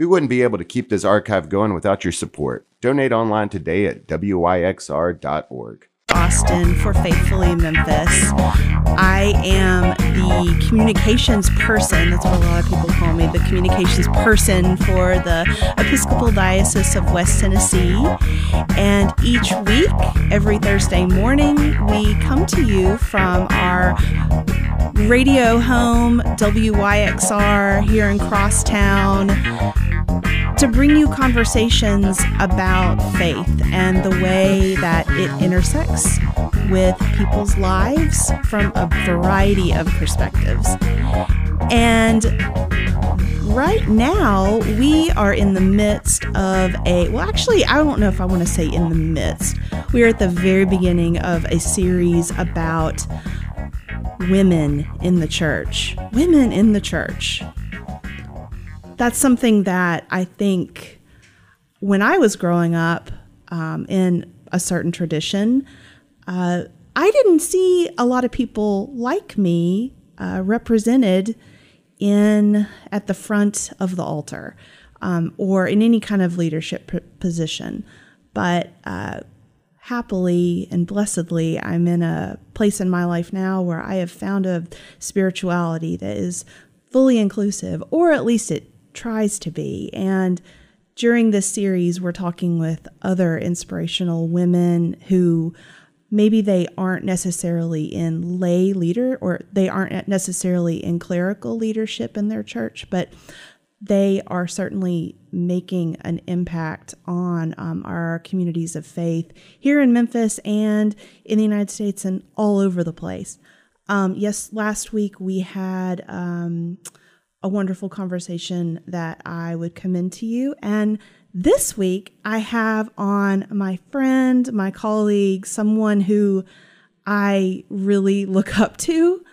We wouldn't be able to keep this archive going without your support. Donate online today at wyxr.org. Austin for Faithfully Memphis. I am the communications person. That's what a lot of people call me the communications person for the Episcopal Diocese of West Tennessee. And each week, every Thursday morning, we come to you from our radio home, WYXR, here in Crosstown to bring you conversations about faith and the way that it intersects with people's lives from a variety of perspectives. And right now, we are in the midst of a, well, actually, I don't know if I want to say in the midst. We are at the very beginning of a series about women in the church. Women in the church that's something that I think when I was growing up um, in a certain tradition, uh, I didn't see a lot of people like me uh, represented in at the front of the altar um, or in any kind of leadership position. But uh, happily and blessedly, I'm in a place in my life now where I have found a spirituality that is fully inclusive, or at least it tries to be. And during this series, we're talking with other inspirational women who maybe they aren't necessarily in lay leader or they aren't necessarily in clerical leadership in their church, but they are certainly making an impact on um, our communities of faith here in Memphis and in the United States and all over the place. Um, yes, last week we had um, a wonderful conversation that I would commend to you. And this week, I have on my friend, my colleague, someone who I really look up to,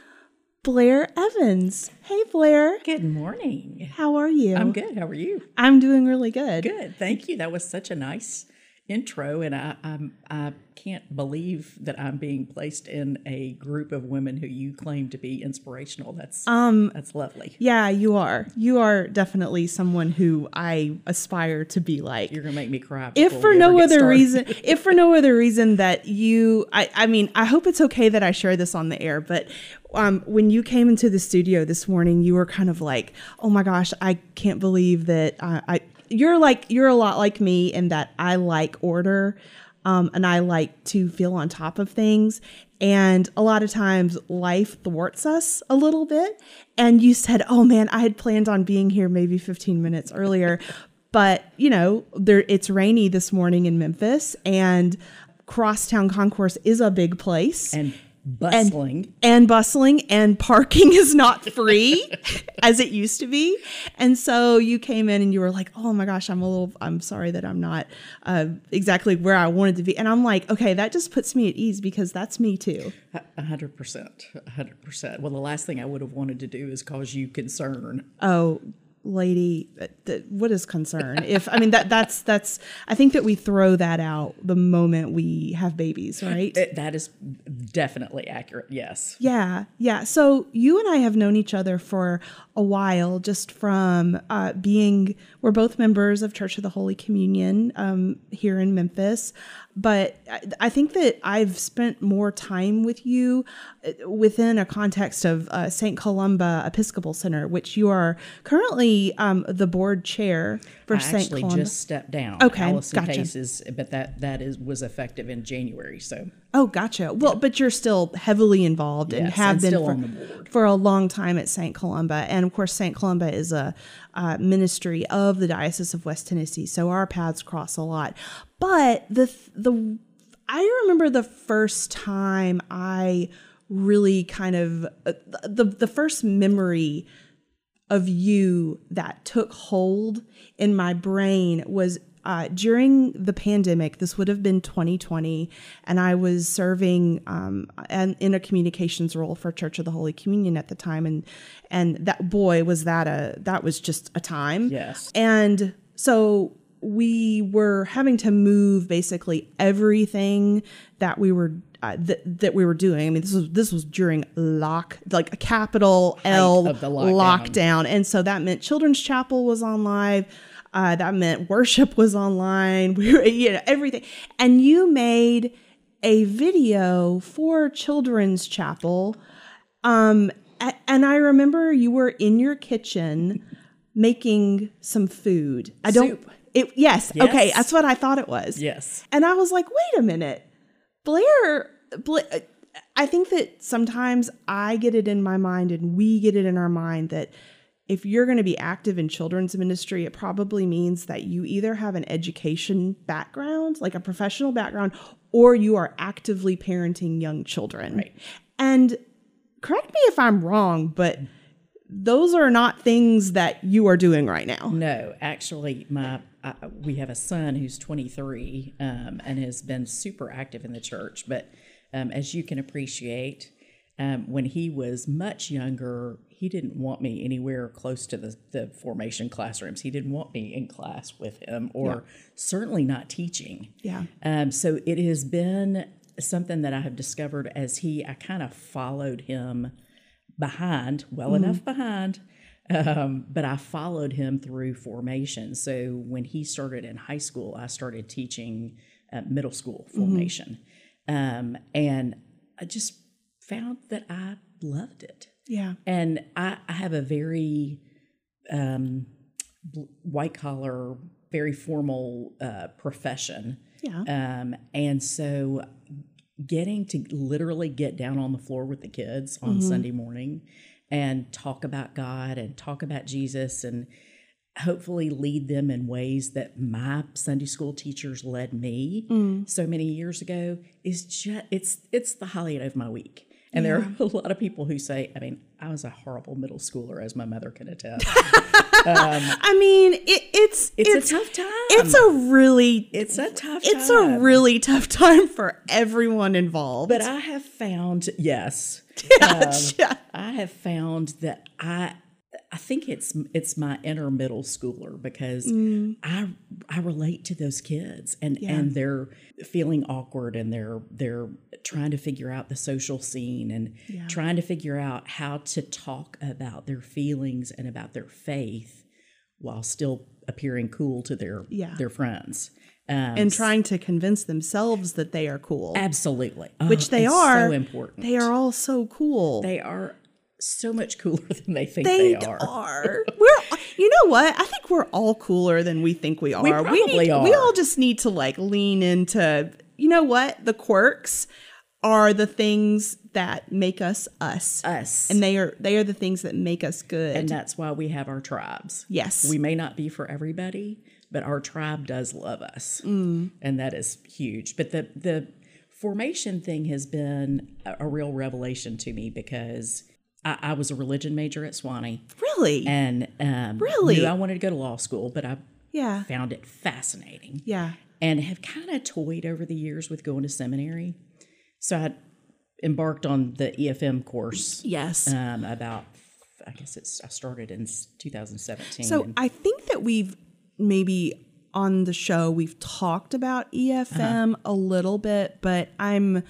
Blair Evans. Hey, Blair. Good morning. How are you? I'm good. How are you? I'm doing really good. Good. Thank you. That was such a nice intro, and I, I, I can't believe that I'm being placed in a group of women who you claim to be inspirational. That's um, that's lovely. Yeah, you are. You are definitely someone who I aspire to be like. You're gonna make me cry. If for no other started. reason, if for no other reason that you, I, I mean, I hope it's okay that I share this on the air, but um, when you came into the studio this morning, you were kind of like, "Oh my gosh, I can't believe that uh, I you're like you're a lot like me in that I like order. Um, and I like to feel on top of things. And a lot of times life thwarts us a little bit. And you said, Oh man, I had planned on being here maybe 15 minutes earlier. but, you know, there it's rainy this morning in Memphis and Crosstown Concourse is a big place. And bustling. and, and, bustling and parking is not free as it used to be. And so you came in and you were like oh my gosh i'm a little i'm sorry that i'm not uh, exactly where i wanted to be. And i'm like okay that just puts me at ease because that's me too. 100% 100% well the last thing i would have wanted to do is cause you concern. Oh lady what is concern? If i mean that that's that's i think that we throw that out the moment we have babies right? It, that is definitely accurate yes. Yeah yeah. So you and i have known each other for a while just from uh, being we're both members of church of the holy communion um, here in memphis but I think that I've spent more time with you uh, within a context of uh, St. Columba Episcopal Center, which you are currently um, the board chair for St. Columba. Actually, just stepped down. Okay, Allison gotcha. Case is, but that that is was effective in January. So. Oh, gotcha. Well, yeah. but you're still heavily involved yes, and have been for, for a long time at St. Columba, and of course, St. Columba is a uh, ministry of the Diocese of West Tennessee, so our paths cross a lot. But the the I remember the first time I really kind of uh, the the first memory of you that took hold in my brain was uh, during the pandemic. This would have been 2020, and I was serving um, in a communications role for Church of the Holy Communion at the time, and and that boy was that a that was just a time. Yes, and so we were having to move basically everything that we were uh, th- that we were doing. I mean, this was this was during lock, like a capital L lockdown. lockdown, and so that meant Children's Chapel was on live. Uh, that meant worship was online. We were, you know, everything. And you made a video for Children's Chapel. Um, and I remember you were in your kitchen making some food. I don't. It yes, Okay, that's what I thought it was. Yes. And I was like, wait a minute. Blair, Bla- I think that sometimes I get it in my mind and we get it in our mind that if you're going to be active in children's ministry, it probably means that you either have an education background, like a professional background, or you are actively parenting young children. Right. And correct me if I'm wrong, but those are not things that you are doing right now. No, actually, my uh, we have a son who's 23 um, and has been super active in the church. But um, as you can appreciate, um, when he was much younger, he didn't want me anywhere close to the, the formation classrooms. He didn't want me in class with him, or certainly not teaching. Yeah. Um, so it has been something that I have discovered as he, I kind of followed him behind, well enough behind, um, but I followed him through formation. So when he started in high school, I started teaching uh, middle school formation. Um, and I just found that I loved it. Yeah. And I, I have a very um, white collar, very formal uh, profession. Yeah. Um, and so getting to literally get down on the floor with the kids on Sunday morning and talk about God and talk about Jesus and hopefully lead them in ways that my Sunday school teachers led me so many years ago is just it's it's the highlight of my week. And there are a lot of people who say, I mean, I was a horrible middle schooler, as my mother can attest. Um, I mean, it, it's It's, a tough time. It's a really it's a tough it's time. a really tough time for everyone involved. But I have found, yes, um, yeah. I have found that I I think it's it's my inner middle schooler because I I relate to those kids and and they're feeling awkward and they're they're trying to figure out the social scene and trying to figure out how to talk about their feelings and about their faith while still appearing cool to their Yeah. their friends. Um, and trying to convince themselves that they are cool, absolutely, which Oh, they are. So important. They are all so cool. They are so much cooler than they think They they, are. are. We're, you know what? I think we're all cooler than we think we are. We probably need, We all just need to like lean into. You know what? The quirks are the things that make us us, Us. and they are they are the things that make us good. and that's why we have our tribes. yes, We may not be for everybody, but our tribe does love us. Mm. And that is huge. But the the formation thing has been a, a real revelation to me because I, I was a religion major at Sewanee really. and um, Really? knew I wanted to go to law school, but I yeah, found it fascinating. yeah. and have kind of toyed over the years with going to seminary. So I embarked on the EFM course Yes. um, about, I guess it's, I started in 2017. So I think that we've maybe on the show we've talked about EFM Uh-huh. a little bit, but I'm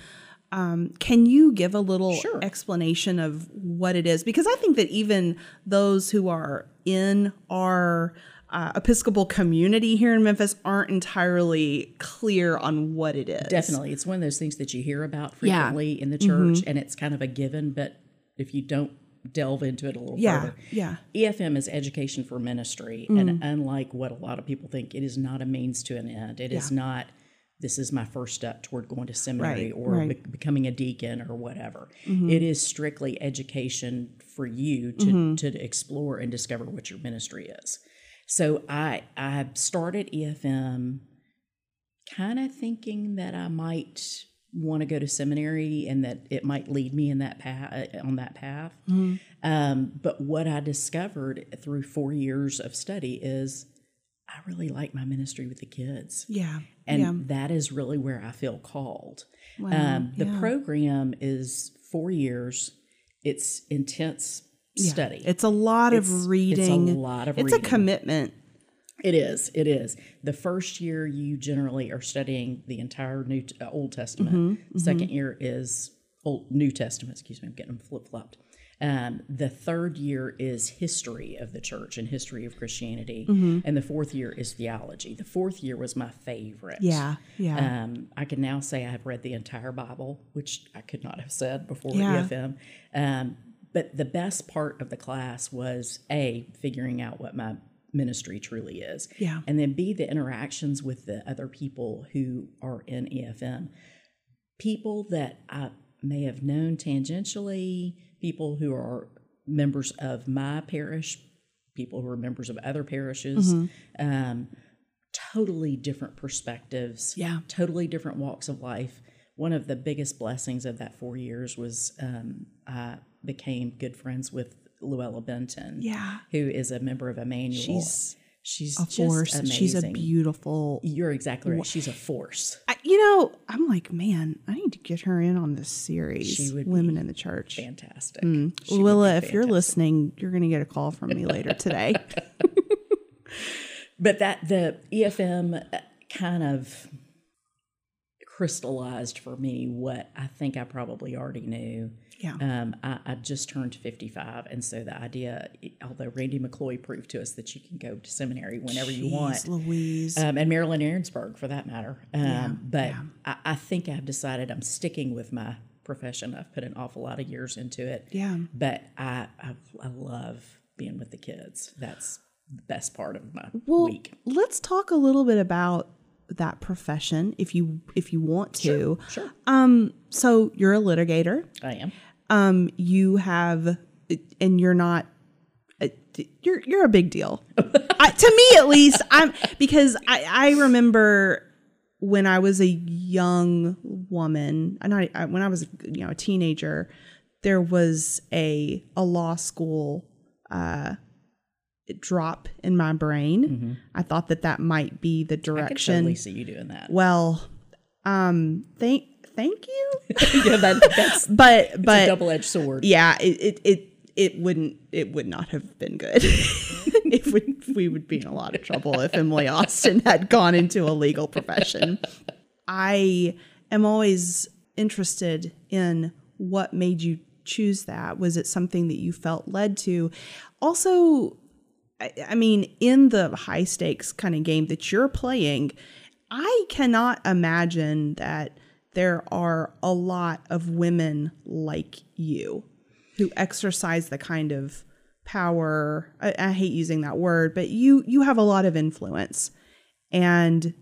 um, can you give a little Sure. explanation of what it is? Because I think that even those who are in our uh, Episcopal community here in Memphis aren't entirely clear on what it is. definitely, it's one of those things that you hear about Yeah. frequently in the church, and it's kind of a given, but if you don't delve into it a little Yeah. further, Yeah. EFM is education for ministry, Mm. and unlike what a lot of people think, it is not a means to an end. It is not. This is my first step toward going to seminary Right, or right. Mm-hmm. be- becoming a deacon or whatever. It is strictly education for you to to explore and discover what your ministry is. So I I started EFM, kind of thinking that I might want to go to seminary and that it might lead me in that path on that path. Um, but what I discovered through four years of study is I really like my ministry with the kids. Yeah. And yeah. that is really where I feel called. Wow, um, the yeah. program is four years. It's intense Yeah. study. It's a lot It's- of it's a reading. lot of reading. It's a commitment. It is. It is. The first year you generally are studying the entire New uh, Old Testament. Mm-hmm, Second year is Old New Testament. Excuse me, I'm getting them flip flopped. Um, the third year is history of the church and history of Christianity, Mm-hmm. and the fourth year is theology. The fourth year was my favorite. Yeah, yeah. Um, I can now say I have read the entire Bible, which I could not have said before Yeah. EFM. Um, but the best part of the class was A, figuring out what my ministry truly is. Yeah. And then B, the interactions with the other people who are in EFM. People that I may have known tangentially, people who are members of my parish, people who are members of other parishes. Mm-hmm. Um, totally different perspectives, Yeah. totally different walks of life. One of the biggest blessings of that four years was um, I became good friends with Luella Benton, Yeah. who is a member of Emmanuel. She's she's a force. She's a beautiful. You're exactly right. She's a force. I, you know, I'm like, man, I need to get her in on this series. She would Women in the Church. Fantastic. Be Willa, if you're listening, you're going to get a call from me later today. but that the EFM uh, kind of crystallized for me what I think I probably already knew. Yeah. Um, I, I just turned 55. And so the idea, although Randy McCloy proved to us that you can go to seminary whenever you want, Louise. um, and Marilyn Aaronsburg for that matter. Um, Yeah, but yeah. I, I think I've decided I'm sticking with my profession. I've put an awful lot of years into it. yeah. But I, I, I love being with the kids. That's the best part of my Well, week. let's talk a little bit about that profession if you if you want to. Sure, Um so you're a litigator. I am. Um you have and you're not uh, you're you're a big deal. I, to me at least I'm because I I remember when I was a young woman, I not I, when I was you know a teenager, there was a a law school uh, drop in my brain. I thought that that might be the I direction. totally see you doing that. Well, um, thank thank you, yeah, that, that's but but double edged sword. yeah, it, it it it wouldn't it would not have been good. it would we would be in a lot of trouble if Emily Austin had gone into a legal profession. I am always interested in what made you choose that. Was it something that you felt led to? Also, I, mean, in the high stakes kind of game that you're playing, I cannot imagine that there are a lot of women like you who exercise the kind of power. I, I hate using that word, but you you have a lot of influence, and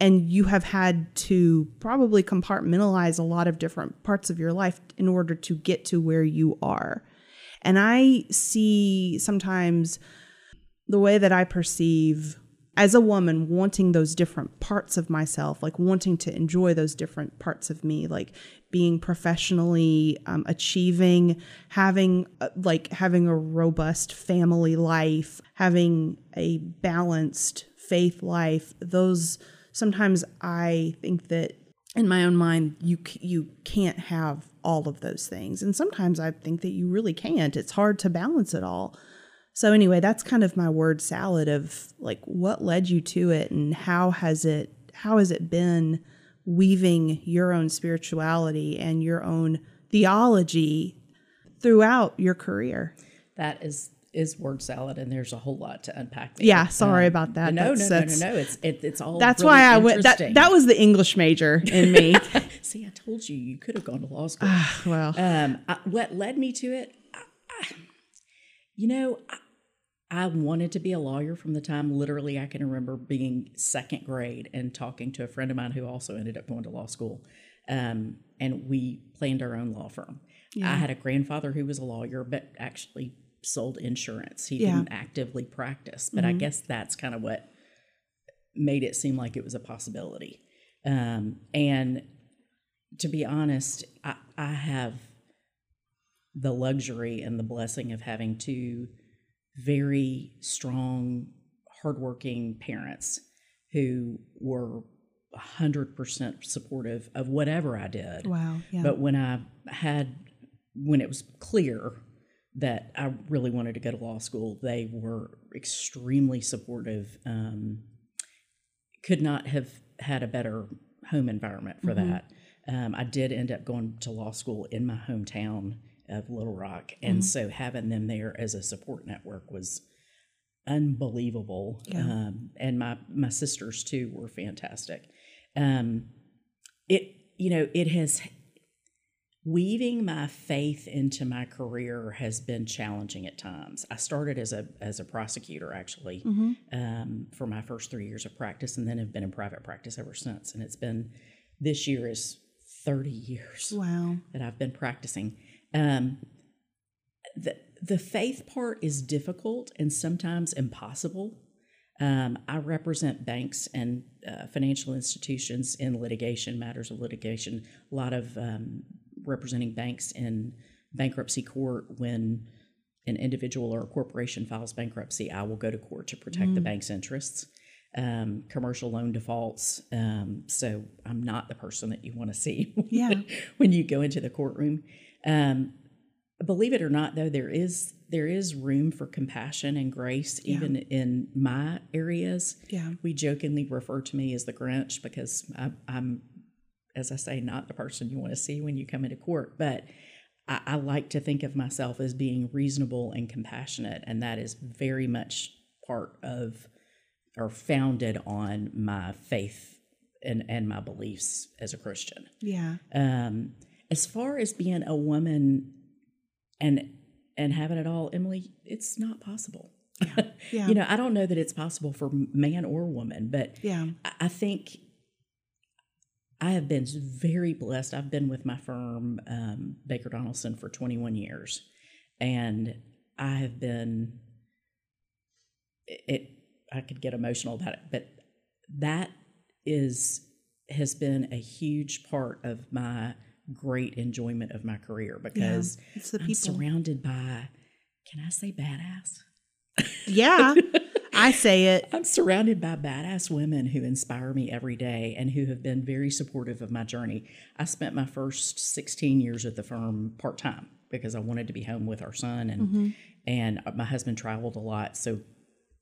and you have had to probably compartmentalize a lot of different parts of your life in order to get to where you are. And I see sometimes the way that I perceive as a woman wanting those different parts of myself, like wanting to enjoy those different parts of me, like being professionally um, achieving, having uh, like having a robust family life, having a balanced faith life. Those sometimes I think that in my own mind you you can't have all of those things, and sometimes I think that you really can't. It's hard to balance it all. So anyway, that's kind of my word salad of like what led you to it and how has it how has it been weaving your own spirituality and your own theology throughout your career. That is is word salad, and there's a whole lot to unpack. There. Yeah, sorry about that. No, no, That's- no, no, that's- no. It's it, it's all. That's really why I went that that was the English major in me. See, I told you you could have gone to law school. well, um, I, what led me to it, you know, I, I wanted to be a lawyer from the time literally I can remember being second grade and talking to a friend of mine who also ended up going to law school. Um, and we planned our own law firm. I had a grandfather who was a lawyer, but actually sold insurance. He Yeah. Mm-hmm. didn't actively practice, but I guess that's kind of what made it seem like it was a possibility. Um, and to be honest, I, I have the luxury and the blessing of having two very strong, hardworking parents who were 100% supportive of whatever I did. wow, yeah. But when I had, when it was clear that I really wanted to go to law school, they were extremely supportive. Um, could not have had a better home environment for Mm-hmm. that. Um, I did end up going to law school in my hometown of Little Rock, and so having them there as a support network was unbelievable. Um, and my my sisters too were fantastic. Um, it you know it has weaving my faith into my career has been challenging at times. I started as a as a prosecutor actually um, for my first three years of practice, and then have been in private practice ever since. And it's been this year is thirty years Wow. that I've been practicing. Um, the the faith part is difficult and sometimes impossible. Um, I represent banks and uh, financial institutions in litigation matters of litigation. A lot of um, representing banks in bankruptcy court when an individual or a corporation files bankruptcy. I will go to court to protect the bank's interests. Um, commercial loan defaults. Um, so I'm not the person that you want to see Yeah. when you go into the courtroom. Um, believe it or not, though, there is there is room for compassion and grace even in my areas. Yeah. We jokingly refer to me as the Grinch because I, I'm, as I say, not the person you want to see when you come into court. But I, I like to think of myself as being reasonable and compassionate, and that is very much part of or founded on my faith and, and my beliefs as a Christian. Yeah. Um, as far as being a woman and and having it all, Emily, it's not possible. Yeah. you know, I don't know that it's possible for man or woman, but Yeah. I, I think I have been very blessed. I've been with my firm, um, Baker Donelson, for 21 years, and I have been. It. I could get emotional about it, but that is has been a huge part of my great enjoyment of my career because It's the I'm people. surrounded by. Can I say badass? Yeah. I say it. I'm surrounded by badass women who inspire me every day and who have been very supportive of my journey. I spent my first 16 years at the firm part time because I wanted to be home with our son and mm-hmm. and my husband traveled a lot, so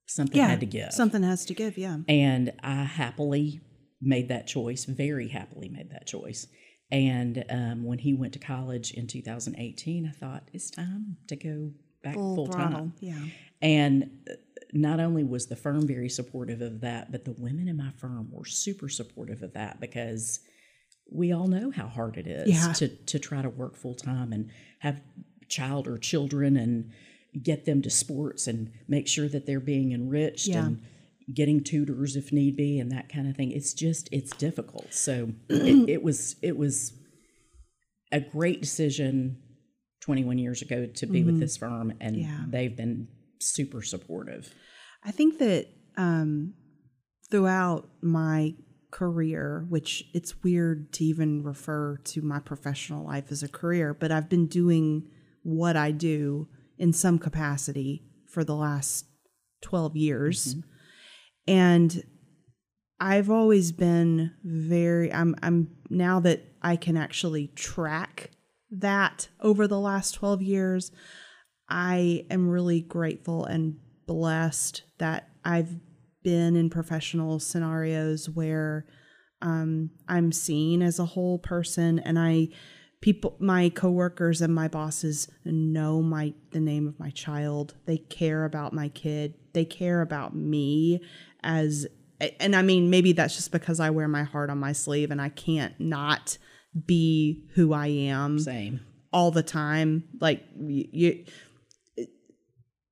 something Yeah. had to give. Something has to give. Yeah. And I happily made that choice, very happily made that choice. And um, when he went to college in 2018, I thought it's time to go back Full, full time. Yeah. And uh, not only was the firm very supportive of that, but the women in my firm were super supportive of that because we all know how hard it is Yeah. to, to try to work full time and have child or children and get them to sports and make sure that they're being enriched Yeah. and getting tutors if need be and that kind of thing. It's just it's difficult. So it, it was it was a great decision 21 years ago to be with this firm and Mm-hmm. Yeah. they've been super supportive. I think that um, throughout my career, which it's weird to even refer to my professional life as a career, but I've been doing what I do in some capacity for the last 12 years. And I've always been very I'm I'm now that I can actually track that over the last 12 years, I am really grateful and blessed that I've been in professional scenarios where um, I'm seen as a whole person and I people my coworkers and my bosses know my the name of my child. They care about my kid. They care about me as and I mean maybe that's just because I wear my heart on my sleeve and I can't not be who I am Same. all the time. Like you, you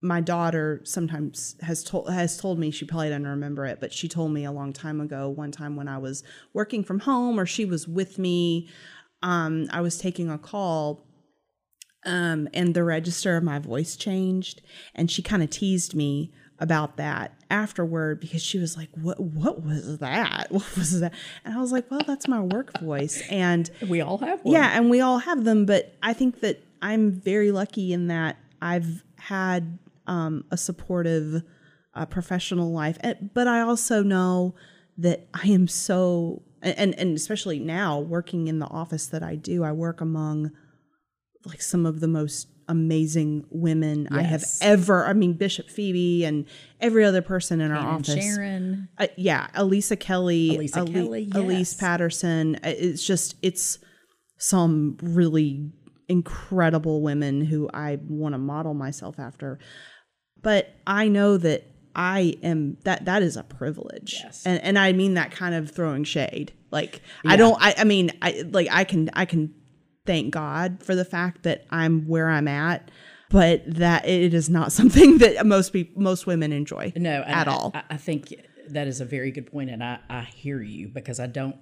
my daughter sometimes has told has told me she probably doesn't remember it, but she told me a long time ago. One time when I was working from home or she was with me, um, I was taking a call, um, and the register of my voice changed, and she kind of teased me about that afterward because she was like, "What? What was that? What was that?" And I was like, "Well, that's my work voice." And We all have one. yeah, and we all have them, but I think that I'm very lucky in that I've had um, a supportive uh, professional life, but I also know that I am so and and especially now working in the office that I do, I work among like some of the most amazing women I have ever. I mean, Bishop Phoebe and every other person in our office. Sharon. Uh, yeah, Elisa Kelly, Elisa Ali- Kelly, Elise. Patterson. Uh, It's just it's some really incredible women who I want to model myself after. But I know that I am that that is a privilege. Yes. And and I mean that kind of throwing shade. Like I don't I, I mean I like I can I can thank God for the fact that I'm where I'm at, but that it is not something that most people most women enjoy. No, at I- all. I, I think that is a very good point, and I, I hear you because I don't.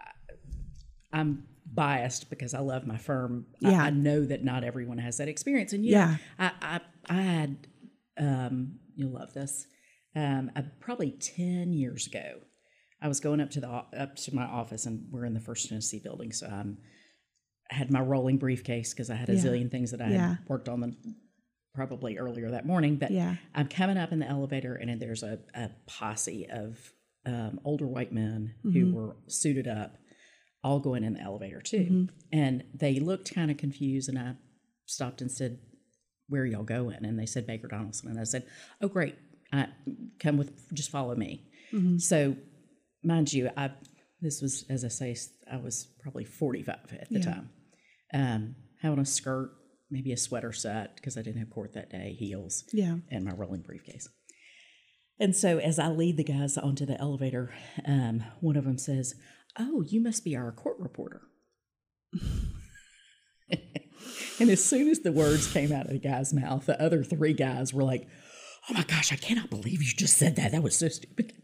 I, I'm biased because I love my firm. Yeah. I, know that not everyone has that experience, and you know, Yeah. I, I I had um, you'll love this. Um, uh, probably ten years ago, I was going up to the up to my office, and we're in the First Tennessee building, so I'm. I had my rolling briefcase because I had a zillion things that I Yeah. had worked on the probably earlier that morning. But Yeah. I'm coming up in the elevator, and there's a, a posse of um, older white men who mm-hmm. were suited up, all going in the elevator too. Mm-hmm. And they looked kind of confused, and I stopped and said, "Where are y'all going?" And they said Baker Donelson, and I said, "Oh, great, I, come with, just follow me." Mm-hmm. So, mind you, I this was as I say, I was probably 45 at the time. Um, having a skirt, maybe a sweater set because I didn't have court that day, heels, Yeah. and my rolling briefcase. And so, as I lead the guys onto the elevator, um, one of them says, "Oh, you must be our court reporter." and as soon as the words came out of the guy's mouth, the other three guys were like, "Oh my gosh, I cannot believe you just said that. That was so stupid."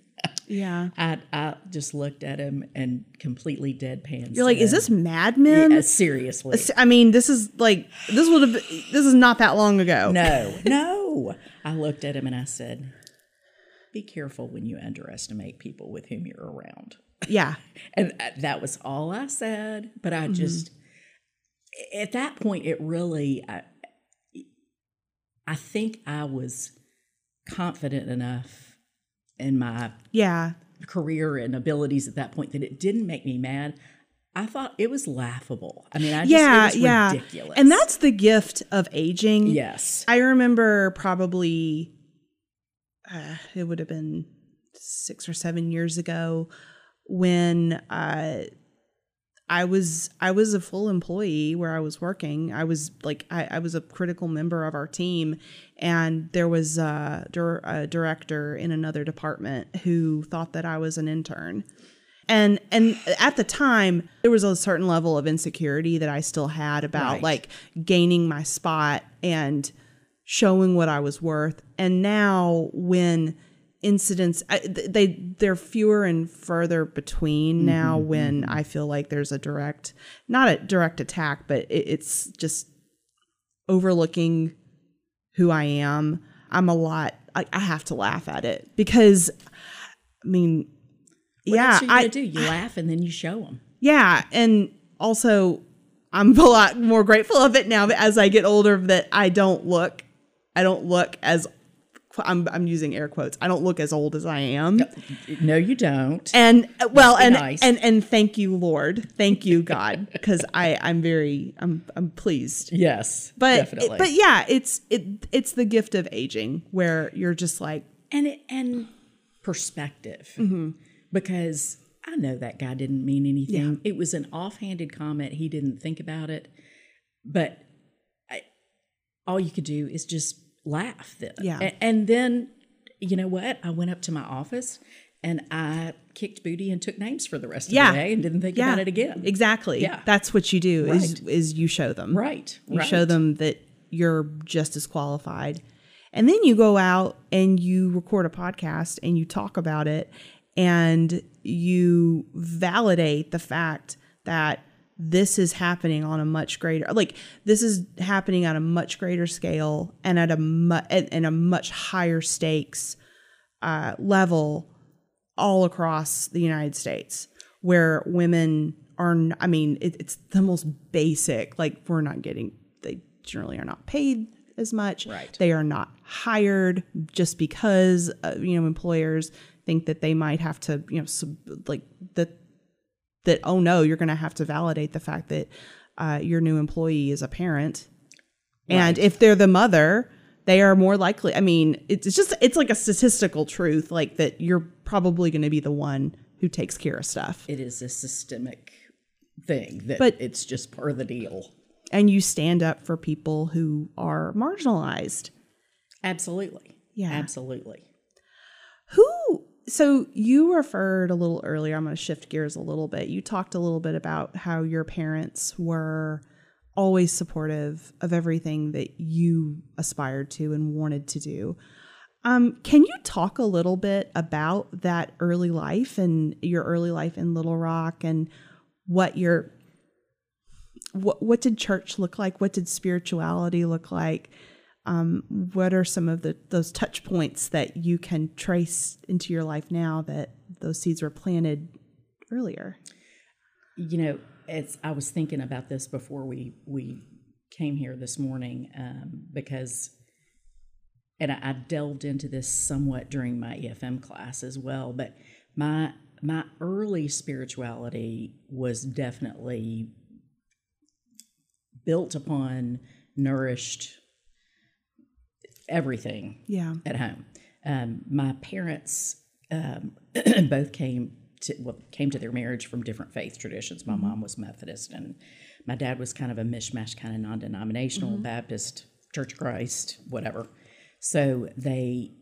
Yeah. I I just looked at him and completely deadpan. You're like, is this Mad Men? Yeah, seriously? I mean, this is like this would have this is not that long ago. No, no. I looked at him and I said, "Be careful when you underestimate people with whom you're around." Yeah. And uh, that was all I said. But Mm-hmm. I just, at that point, it really, I, I think I was confident enough in my Yeah. career and abilities at that point that it didn't make me mad. I thought it was laughable. I mean, I just, yeah, it was yeah. ridiculous. And that's the gift of aging. yes, I remember probably uh, it would have been six or seven years ago when uh, I was I was a full employee where I was working. I was like I, I was a critical member of our team, and there was a, a director in another department who thought that I was an intern. And and at the time there was a certain level of insecurity that I still had about Right. like gaining my spot and showing what I was worth. And now when incidents I, they they're fewer and further between mm-hmm, now mm-hmm. when I feel like there's a direct not a direct attack but it, it's just overlooking who I am. I'm a lot I, I have to laugh at it because I mean What yeah, else are you I do? You laugh and then you show them. yeah, and also I'm a lot more grateful of it now as I get older that I don't look I don't look as I'm I'm using air quotes. I don't look as old as I am. No, you don't. And uh, well, and, nice. and and thank you, Lord, thank you, God, because I I'm very I'm I'm pleased. yes, But definitely. but yeah, it's it it's the gift of aging where you're just like and it, and perspective Mm-hmm. because I know that guy didn't mean anything. It was an offhanded comment. He didn't think about it, but I, all you could do is just laugh. Then. Yeah. And then you know what? I went up to my office and I kicked booty and took names for the rest of Yeah. the day and didn't think yeah about it again. Exactly. Yeah. That's what you do is is you show them. Right. You right. show them that you're just as qualified. And then you go out and you record a podcast and you talk about it and you validate the fact that this is happening on a much greater like this is happening on a much greater scale and at a mu- and, and a much higher stakes uh, level all across the United States where women are I mean it, it's the most basic like we're not getting they generally are not paid as much Right. they are not hired just because uh, you know employers think that they might have to you know sub, like that that oh no you're going to have to validate the fact that uh, your new employee is a parent and if they're the mother they are more likely i mean it's it's just it's like a statistical truth like that you're probably going to be the one who takes care of stuff It is a systemic thing that But- it's just part of the deal. and you stand up for people who are marginalized. Absolutely. Yeah. Absolutely. Who so you referred a little earlier, I'm going to shift gears a little bit. You talked a little bit about how your parents were always supportive of everything that you aspired to and wanted to do. Um, can you talk a little bit about that early life and your early life in Little Rock and what your what what did church look like? What did spirituality look like? Um, what are some of the those touch points that you can trace into your life now that those seeds were planted earlier? You know, it's I was thinking about this before we we came here this morning um, because, and I, I delved into this somewhat during my EFM class as well. But my my early spirituality was definitely built upon, nourished everything Yeah. at home. Um, my parents um, both came to well, came to their marriage from different faith traditions. My mom was Methodist, and my dad was kind of a mishmash, kind of non-denominational Baptist, Church of Christ, whatever. So they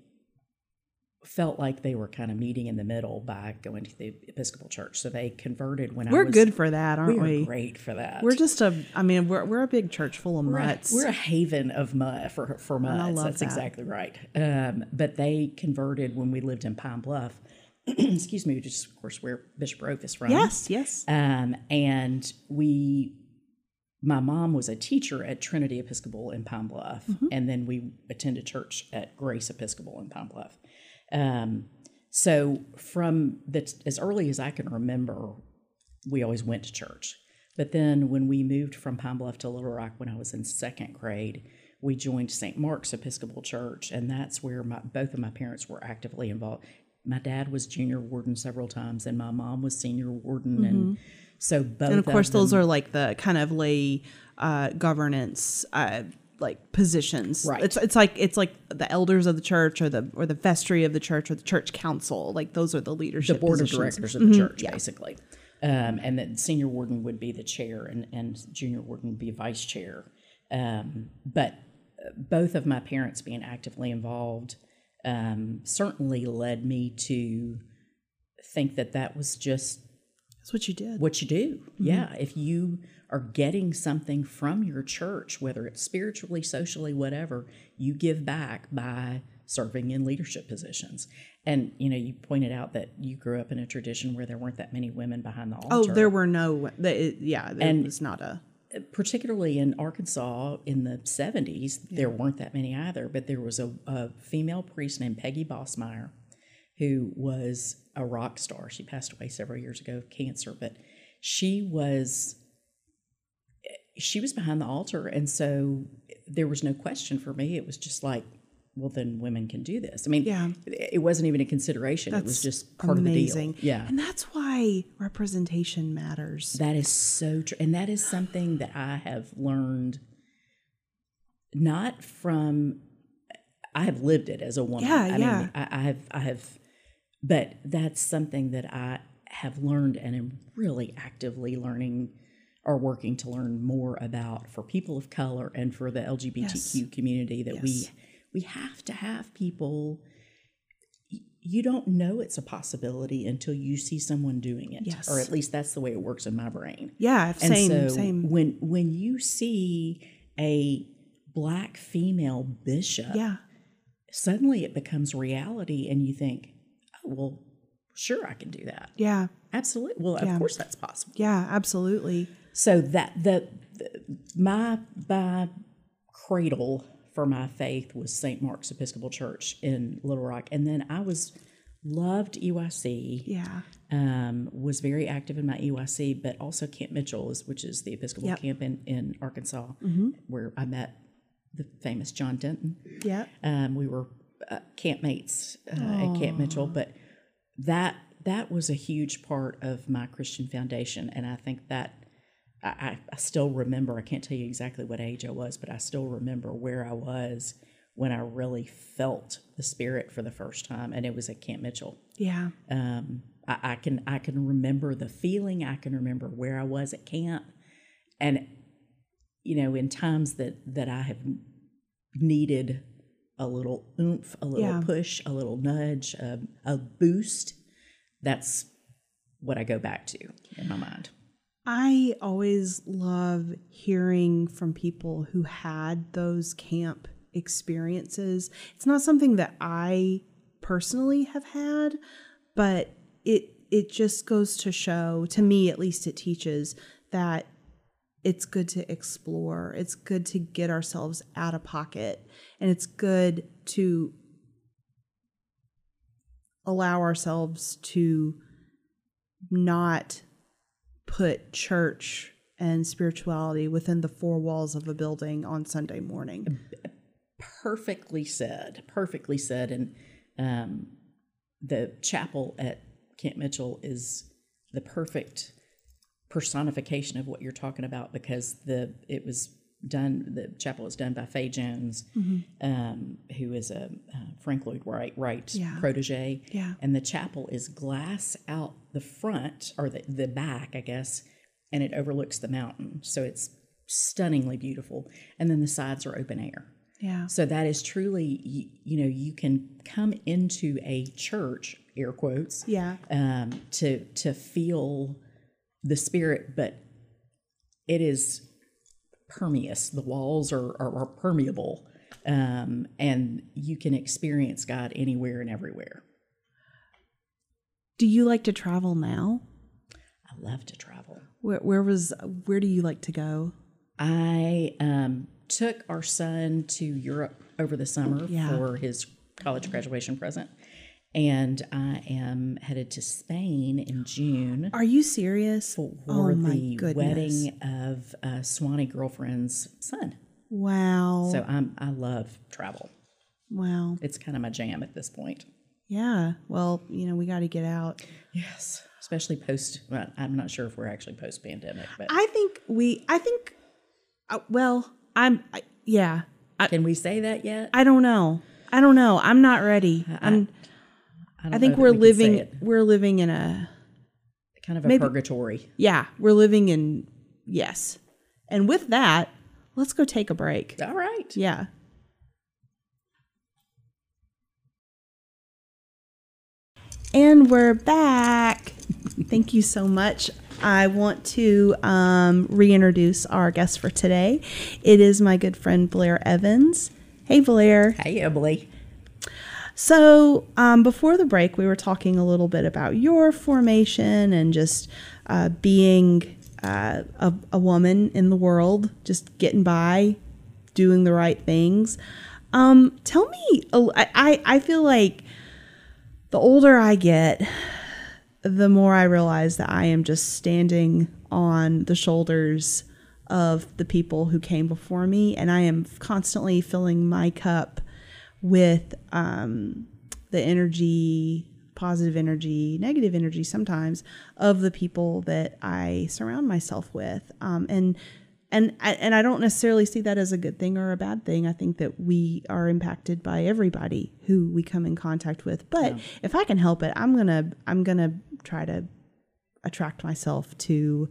felt like they were kind of meeting in the middle by going to the Episcopal Church. So they converted when I was. We're good for that, aren't We we? are great for that. We're just a I mean, we're we're a big church full of We're a- We're a haven of mud for for muds. love That's that. exactly right. Um, but they converted when we lived in Pine Bluff. excuse me, which is of course where Bishop Roaf is from. yes, yes. Um, and we, my mom was a teacher at Trinity Episcopal in Pine Bluff, and then we attended church at Grace Episcopal in Pine Bluff. Um, so from the, as early as I can remember, we always went to church. But then when we moved from Pine Bluff to Little Rock when I was in second grade, we joined St. Mark's Episcopal Church, and that's where my, both of my parents were actively involved. My dad was junior warden several times, and my mom was senior warden, and so both. And of course, those them- are like the kind of lay uh, governance uh, like positions. Right. It's it's like it's like the elders of the church or the or the vestry of the church or the church council. Like those are the leadership. the board of directors of the church, basically. Um, and the senior warden would be the chair, and, and junior warden would be vice chair. Um, but uh, both of my parents being actively involved um, certainly led me to think that that was just That's what you did. what you do. Mm-hmm. Yeah. If you are getting something from your church, whether it's spiritually, socially, whatever, you give back by serving in leadership positions. And you know, you pointed out that you grew up in a tradition where there weren't that many women behind the altar. Oh, there were no. It, yeah, it And- was not a. particularly in Arkansas in the 70s, there weren't that many either, but there was a, a female priest named Peggy Bossmeyer who was a rock star. She passed away several years ago of cancer, but she was she was behind the altar and so there was no question for me. It was just like, well then women can do this. I mean, Yeah. it wasn't even a consideration. it was just part amazing. of the deal. Yeah. and that's why representation matters. That is so true. And that is something that I have learned not from I have lived it as a woman. Yeah, I yeah. mean I, I have I have but that's something that I have learned and am really actively learning or working to learn more about for people of color and for the LGBTQ community that we Yes. we have to have people you don't know it's a possibility until you see someone doing it Yes. or at least that's the way it works in my brain yeah, and same, so same. when when you see a black female bishop Yeah, suddenly it becomes reality and you think well sure i can do that yeah, absolutely well Yeah. of course that's possible yeah, absolutely. so that the, the my my cradle for my faith was St. Mark's Episcopal Church in Little Rock, and then I was loved EYC. Yeah, Um, was very active in my EYC, but also Camp Mitchell, is, which is the Episcopal Yep. camp in, in Arkansas, where I met the famous John Denton. yeah. Um, we were uh, campmates uh, at Camp Mitchell, but that that was a huge part of my Christian foundation, and I think that I, I, still remember. I can't tell you exactly what age I was, but I still remember where I was when I really felt the Spirit for the first time, and it was at Camp Mitchell. Yeah. Um, I, I can I can remember the feeling. I can remember where I was at camp, and you know, in times that that I have needed a little oomph, a little Yeah. push, a little nudge, a, a boost, that's what I go back to in my mind. I always love hearing from people who had those camp experiences. It's not something that I personally have had, but it it just goes to show, to me at least it teaches that it's good to explore. It's good to get ourselves out of pocket and it's good to allow ourselves to not put church and spirituality within the four walls of a building on Sunday morning. Perfectly said. Perfectly said. And um, the chapel at Camp Mitchell is the perfect personification of what you're talking about because the it was done. The chapel was done by Fay Jones, um, who is a uh, Frank Lloyd Wright, Wright Yeah. protege. Yeah. And the chapel is glass out the front or the, the back, I guess, and it overlooks the mountain. So it's stunningly beautiful. And then the sides are open air. Yeah. So that is truly, you, you know, you can come into a church, air quotes, Yeah. um, to to feel the spirit, but it is permeous. The walls are are, are permeable, um, and you can experience God anywhere and everywhere. Do you like to travel now? I love to travel. Where, where was where do you like to go? I um, took our son to Europe over the summer Yeah. for his college graduation present. And I am headed to Spain in June Are you serious? for oh my the goodness. wedding of uh, Sewanee girlfriend's son. Wow. So I'm I love travel. wow. It's kind of my jam at this point. Yeah. Well, you know, we got to get out. Yes, especially post. Well, I'm not sure if we're actually post pandemic, but I think we I think uh, well, I'm I, yeah. I, can we say that yet? I don't know. I don't know. I'm not ready. I'm don't I think we're we living we're living in a kind of a maybe- purgatory. yeah, we're living in yes. And with that, let's go take a break. All right. Yeah. And we're back. Thank you so much. I want to um, reintroduce our guest for today. It is my good friend Blair Evans. Hey, Blair. Hey, Emily. So, um, before the break, we were talking a little bit about your formation and just uh, being uh, a, a woman in the world, just getting by, doing the right things. Um, tell me, I, I feel like the older I get, the more I realize that I am just standing on the shoulders of the people who came before me, and I am constantly filling my cup with um, the energy, positive energy, negative energy sometimes of the people that I surround myself with, um, and and I- and I don't necessarily see that as a good thing or a bad thing. I think that we are impacted by everybody who we come in contact with. But if I can help it, I'm gonna I'm gonna try to attract myself to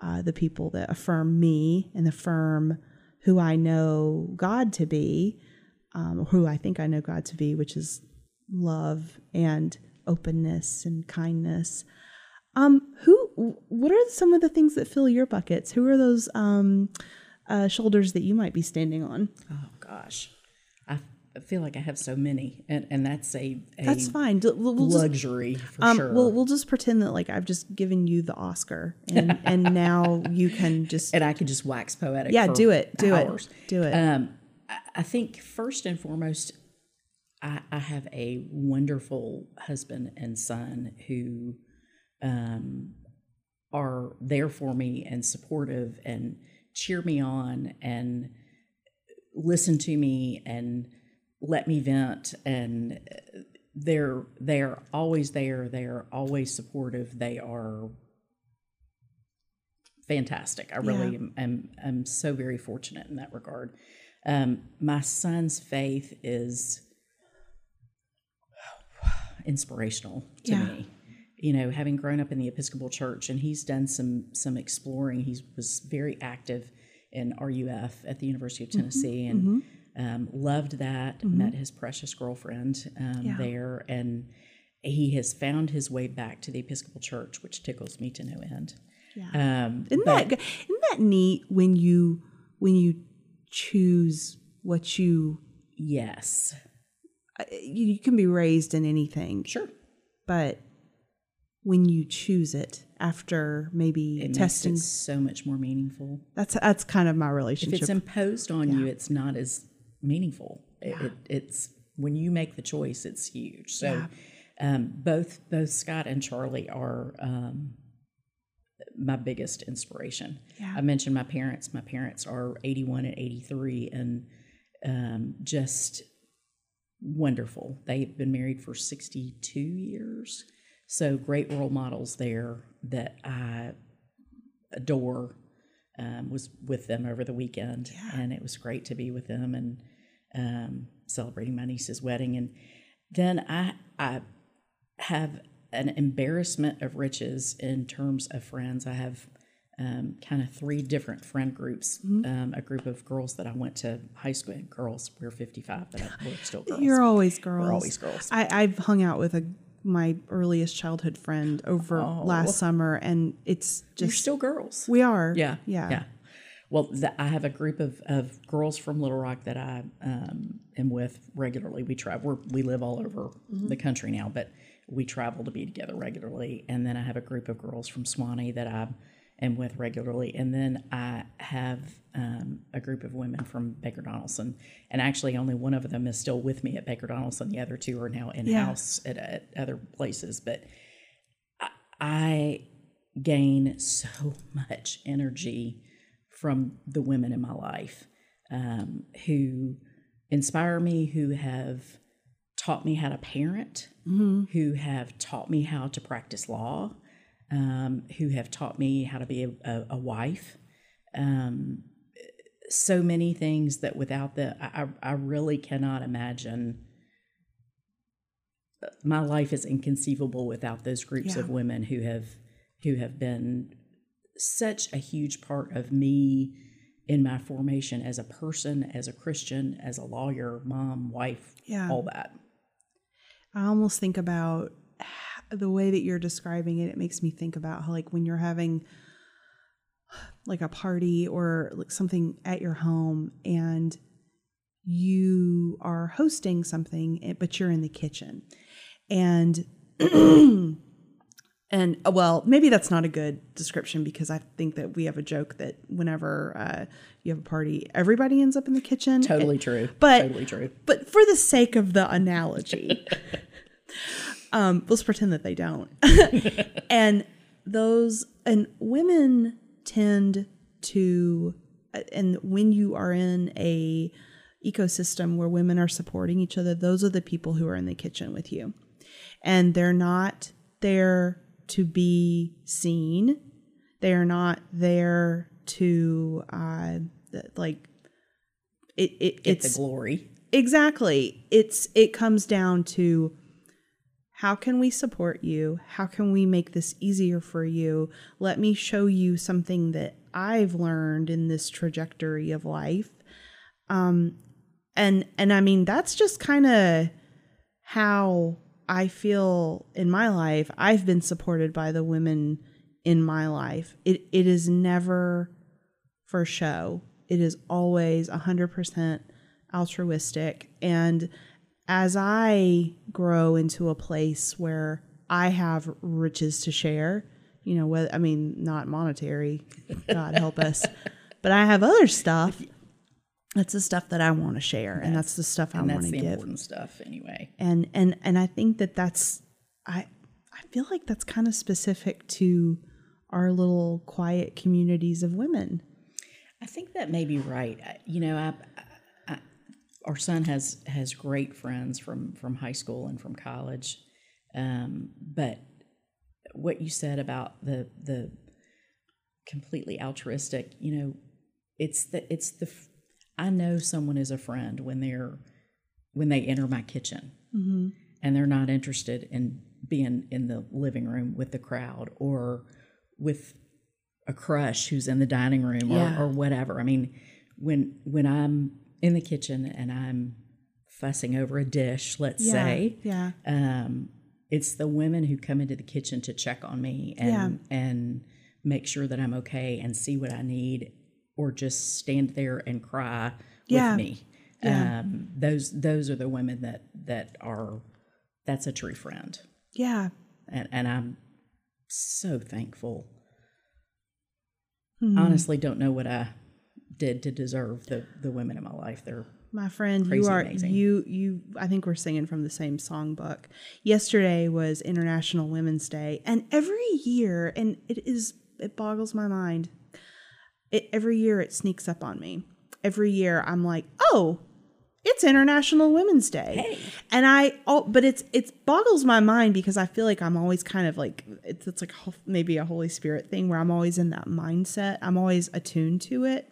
uh, the people that affirm me and affirm who I know God to be, um, who I think I know God to be, which is love and openness and kindness. Um, who? What are some of the things that fill your buckets? Who are those um, uh, shoulders that you might be standing on? Oh gosh, I feel like I have so many, and and that's a, a That's fine. We'll, we'll just, luxury for um, sure. we'll we'll just pretend that like I've just given you the Oscar, and and now you can just and I can just wax poetic. yeah, do it, do hours. it, do it. Um, I, think first and foremost, I, I have a wonderful husband and son who um, are there for me and supportive and cheer me on and listen to me and let me vent. And they're they're always there. They're always supportive. They are fantastic. I really Yeah. am, am am so very fortunate in that regard um, my son's faith is inspirational to Yeah. me you know having grown up in the episcopal church and he's done some some exploring he was very active in RUF at the University of Tennessee, and um, loved that. Met his precious girlfriend um, Yeah. there, and he has found his way back to the Episcopal Church, which tickles me to no end. Um, Isn't but- that isn't that neat when you when you choose what you yes, you, you can be raised in anything, sure. but when you choose it after maybe It testing, makes it so much more meaningful. that's that's kind of my relationship. If it's imposed on you, it's not as meaningful. It, it, it's when you make the choice, it's huge. So, um, both both Scott and Charlie are um, my biggest inspiration. Yeah. I mentioned my parents. My parents are eighty one and eighty three, and um, just wonderful. They've been married for sixty two years. So great role models there that I adore um, was with them over the weekend, and it was great to be with them and um, celebrating my niece's wedding. And then I I have an embarrassment of riches in terms of friends. I have um, kind of three different friend groups. Um, a group of girls that I went to high school. And girls, we're fifty five, but I, we're still girls. You're always girls. We're always girls. I, I've hung out with a my earliest childhood friend over last summer, and it's You're just still girls. we are. Yeah, yeah, yeah. Well, the, I have a group of, of girls from Little Rock that I um, am with regularly. We travel. We live all over the country now, but we travel to be together regularly. And then I have a group of girls from Sewanee that I am with regularly. And then I have um, a group of women from Baker Donelson. And actually, only one of them is still with me at Baker Donelson. The other two are now in house at, at other places. But I gain so much energy from the women in my life um, who inspire me, who have taught me how to parent, who have taught me how to practice law, um, who have taught me how to be a, a, a wife. Um, so many things that without the, I, I really cannot imagine. My life is inconceivable without those groups of women who have who have been such a huge part of me in my formation as a person, as a Christian, as a lawyer, mom, wife, Yeah. all that. I almost think about the way that you're describing it. It makes me think about how, like, when you're having like a party or like something at your home and you are hosting something, eh, but you're in the kitchen. And, and uh, well, maybe that's not a good description because I think that we have a joke that whenever uh, you have a party, everybody ends up in the kitchen. Totally true. But- totally true. But for the sake of the analogy, um, let's pretend that they don't. and those and women tend to, and when you are in a ecosystem where women are supporting each other, those are the people who are in the kitchen with you, and they're not there to be seen. They are not there to uh, like it. it Get it's the glory. exactly it's it comes down to how can we support you how can we make this easier for you let me show you something that i've learned in this trajectory of life um and and i mean that's just kind of how i feel in my life i've been supported by the women in my life it it is never for show it is always 100% altruistic. And as I grow into a place where I have riches to share, you know, whether, I mean, not monetary, God help us, but I have other stuff. That's the stuff that I want to share, and that's the stuff I And want that's to the give. important stuff anyway. And and and I think that that's I I feel like that's kind of specific to our little quiet communities of women. I think that may be right. I- You know, I, I, our son has has great friends from from high school and from college, um, but what you said about the the completely altruistic, you know, it's the it's the I know someone is a friend when they're when they enter my kitchen and they're not interested in being in the living room with the crowd or with a crush who's in the dining room or, or whatever. I mean, when when I'm in the kitchen and I'm fussing over a dish, let's Yeah. say, Yeah. um, it's the women who come into the kitchen to check on me and Yeah. and make sure that I'm okay and see what I need, or just stand there and cry Yeah. with me. Yeah. Um, those those are the women that that are that's a true friend, Yeah. and and I'm so thankful. Hmm. Honestly, don't know what I did to deserve the the women in my life. They're My friend, you are amazing. you you I think we're singing from the same songbook. Yesterday was International Women's Day and every year and it is it boggles my mind. It every year it sneaks up on me. Every year I'm like, "Oh, it's International Women's Day." And I oh, but it's it's boggles my mind because I feel like I'm always kind of like it's it's like maybe a Holy Spirit thing where I'm always in that mindset. I'm always attuned to it.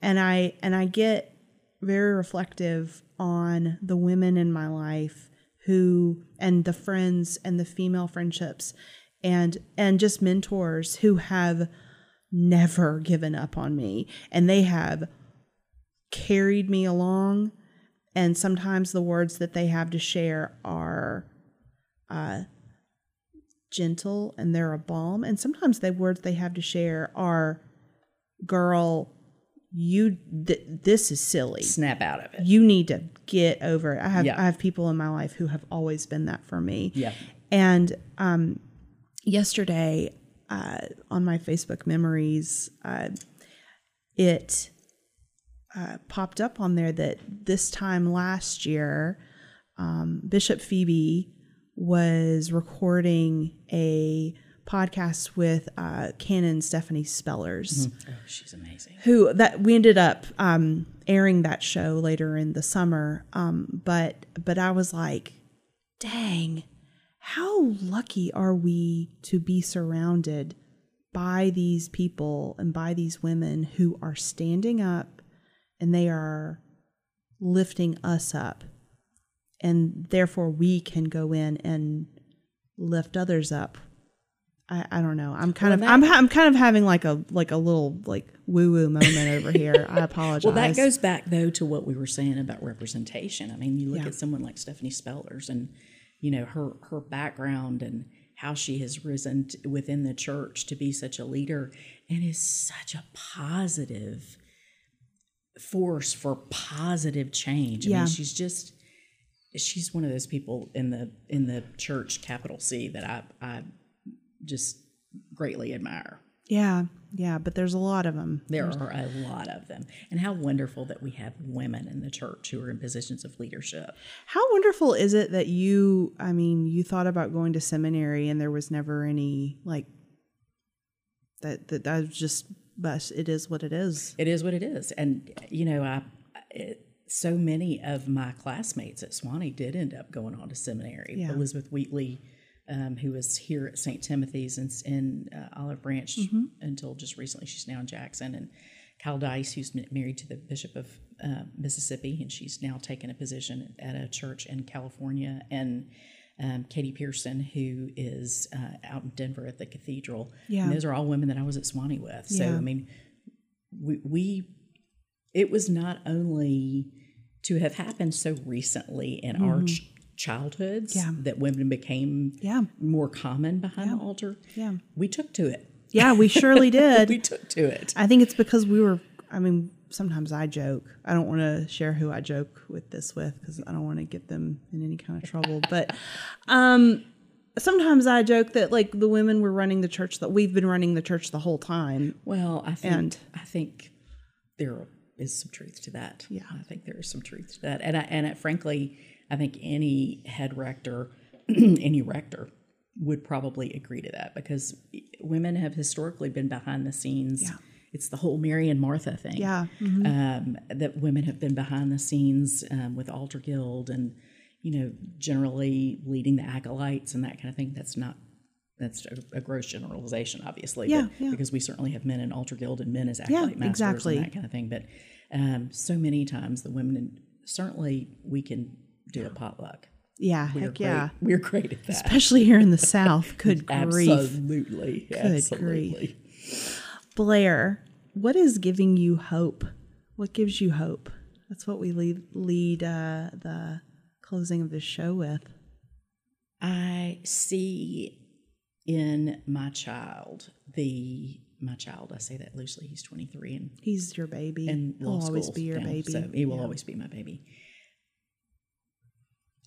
And I and I get very reflective on the women in my life who and the friends and the female friendships and and just mentors who have never given up on me and they have carried me along and sometimes the words that they have to share are uh gentle and they're a balm and sometimes the words they have to share are girl you th- this is silly snap out of it. you need to get over it i have Yeah. i have people in my life who have always been that for me Yeah. and um, yesterday uh, on my Facebook memories, uh, it uh, popped up on there that this time last year, um, Bishop Phoebe was recording a podcast with uh, Canon Stephanie Spellers Oh, she's amazing. who that we ended up um, airing that show later in the summer. Um, but but I was like, dang, how lucky are we to be surrounded by these people and by these women who are standing up and they are lifting us up, and therefore we can go in and lift others up. I, I don't know. I'm kind Well, of that- I'm I'm kind of having like a like a little like woo woo moment over here. I apologize. Well, that goes back though to what we were saying about representation. I mean, you look Yeah. at someone like Stephanie Spellers, and you know her her background and how she has risen t- within the church to be such a leader, and is such a positive force for positive change. I Yeah. mean, she's just she's one of those people in the in the church capital C that I I just greatly admire. Yeah, yeah, but there's a lot of them. There are a lot of them. And how wonderful that we have women in the church who are in positions of leadership. How wonderful is it that you, I mean, you thought about going to seminary and there was never any like that that that was just but it is what it is. It is what it is. And, you know, I, it, so many of my classmates at Sewanee did end up going on to seminary. Yeah. Elizabeth Wheatley, um, who was here at St. Timothy's in, in uh, Olive Branch Mm-hmm. until just recently, she's now in Jackson. And Cal Dice, who's married to the Bishop of uh, Mississippi, and she's now taken a position at a church in California. And um, Katie Pearson, who is uh, out in Denver at the cathedral. Yeah. And those are all women that I was at Sewanee with. So, Yeah. I mean, we, we it was not only to have happened so recently in our ch- childhoods. Yeah. that women became Yeah. more common behind the altar. Yeah. We took to it. Yeah, we surely did. We took to it. I think it's because we were. I mean, sometimes I joke. I don't want to share who I joke with this with because I don't want to get them in any kind of trouble. But um, sometimes I joke that like the women were running the church that we've been running the church the whole time. Well, I think And- I think there is some truth to that. Yeah. I think there is some truth to that, and I, and I, frankly, I think any head rector, any rector, would probably agree to that because women have historically been behind the scenes. Yeah. It's the whole Mary and Martha thing. Yeah. um, that women have been behind the scenes um, with Altar Guild and you know generally leading the acolytes and that kind of thing. That's not that's a, a gross generalization, obviously. Yeah, but- yeah. Because we certainly have men in Altar Guild and men as acolyte masters exactly. and that kind of thing. But um, so many times the women, and certainly we can do a potluck. Yeah, We're heck great. yeah. We're great at that. Especially here in the South. Good grief. Absolutely. Good Absolutely. Blair, what is giving you hope? What gives you hope? That's what we lead, lead uh, the closing of the show with. I see in my child the my child. I say that loosely. He's 23 and He's your baby, and he'll always be your now, baby. So he will Yeah. always be my baby.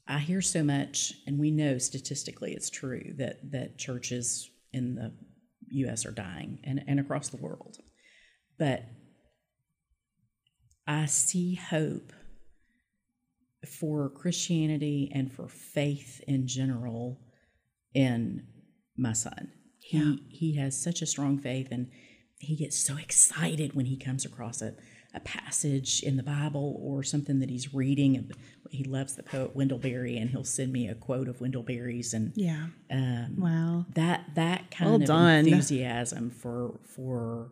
I hear so much, and we know statistically it's true that that churches in the U.S. are dying and, and across the world. But I see hope for Christianity and for faith in general in my son. Yeah. He he has such a strong faith and he gets so excited when he comes across a, a passage in the Bible or something that he's reading. He loves the poet Wendell Berry and he'll send me a quote of Wendell Berry's and Yeah. um, Wow. that that kind Well of done. enthusiasm for for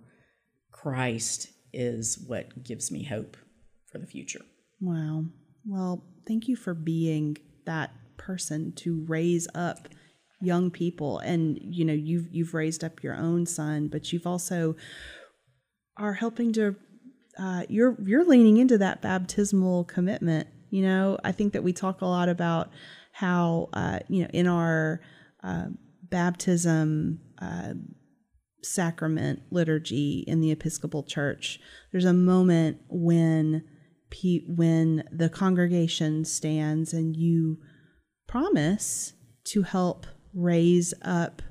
Christ is what gives me hope for the future. Wow. Well, thank you for being that person to raise up young people and you know you've you've raised up your own son but you've also are helping to uh, you're you're leaning into that baptismal commitment. You know i think that we talk a lot about how uh, you know in our uh, baptism uh, sacrament liturgy in the Episcopal Church, there's a moment when pe- when the congregation stands and you promise to help raise up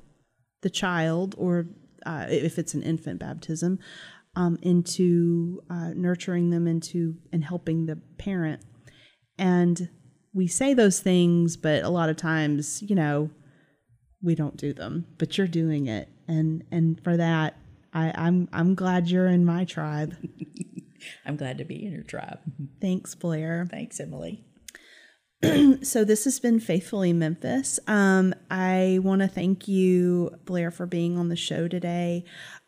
the child, or uh, if it's an infant baptism, um, into uh, nurturing them into and helping the parent. And we say those things, but a lot of times, you know, we don't do them. But you're doing it, and and for that, I, I'm I'm glad you're in my tribe. I'm glad to be in your tribe. Thanks, Blair. Thanks, Emily. So this has been Faithfully Memphis. Um, I want to thank you, Blair, for being on the show today.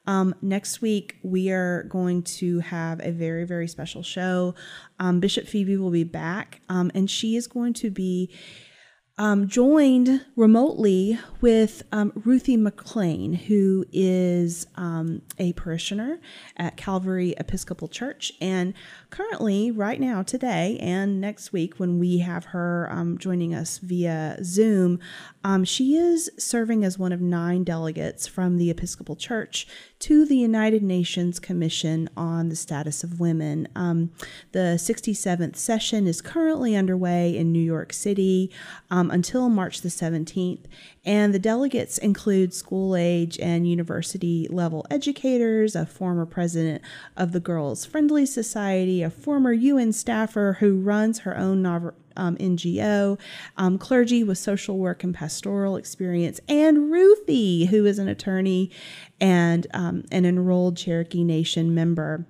Um, next week we are going to have a very very special show. Um, Bishop Phoebe will be back, um, and she is going to be um, joined remotely with um, Ruthie McLean, who is um, a parishioner at Calvary Episcopal Church. And currently, right now, today, and next week, when we have her joining us via Zoom, um, she is serving as one of nine delegates from the Episcopal Church to the United Nations Commission on the Status of Women. Um, the 67th session is currently underway in New York City um, until March the 17th, and the delegates include school age and university level educators, a former president of the Girls Friendly Society, a former UN staffer who runs her own um, NGO, um, clergy with social work and pastoral experience, and Ruthie, who is an attorney and um, an enrolled Cherokee Nation member.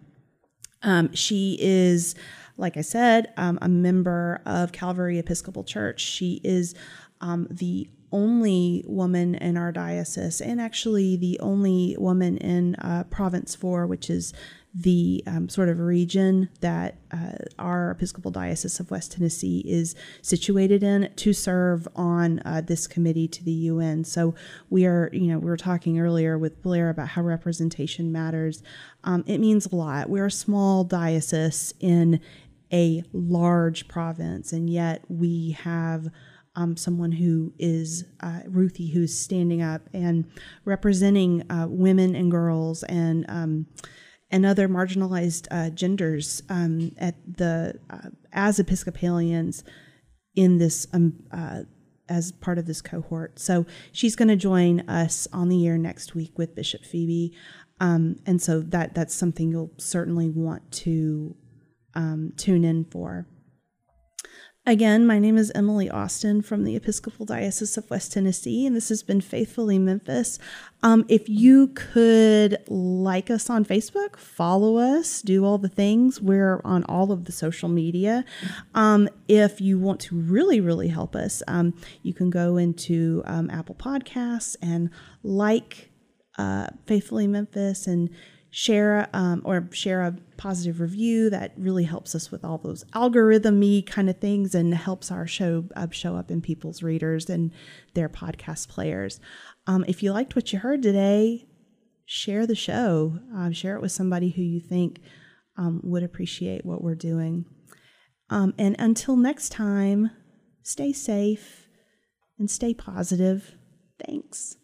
Um, she is, like I said, um, a member of Calvary Episcopal Church. She is um, the only woman in our diocese, and actually the only woman in uh, Province 4, which is the um, sort of region that uh, our Episcopal Diocese of West Tennessee is situated in to serve on uh, this committee to the UN. So we are, you know, we were talking earlier with Blair about how representation matters. Um, it means a lot. We're a small diocese in a large province, and yet we have um, someone who is uh, Ruthie, who's standing up and representing uh, women and girls and um, and other marginalized uh, genders um, at the uh, as Episcopalians in this um, uh, as part of this cohort. So she's going to join us on the air next week with Bishop Phoebe, um, and so that that's something you'll certainly want to um, tune in for. Again, my name is Emily Austin from the Episcopal Diocese of West Tennessee, and this has been Faithfully Memphis. Um, if you could like us on Facebook, follow us, do all the things, we're on all of the social media. Um, if you want to really, really help us, um, you can go into um, Apple Podcasts and like uh, Faithfully Memphis and share um, or share a positive review that really helps us with all those algorithm-y kind of things and helps our show uh, show up in people's readers and their podcast players um, if you liked what you heard today share the show. Uh, share it with somebody who you think um, would appreciate what we're doing. Um, and until next time, stay safe and stay positive. Thanks.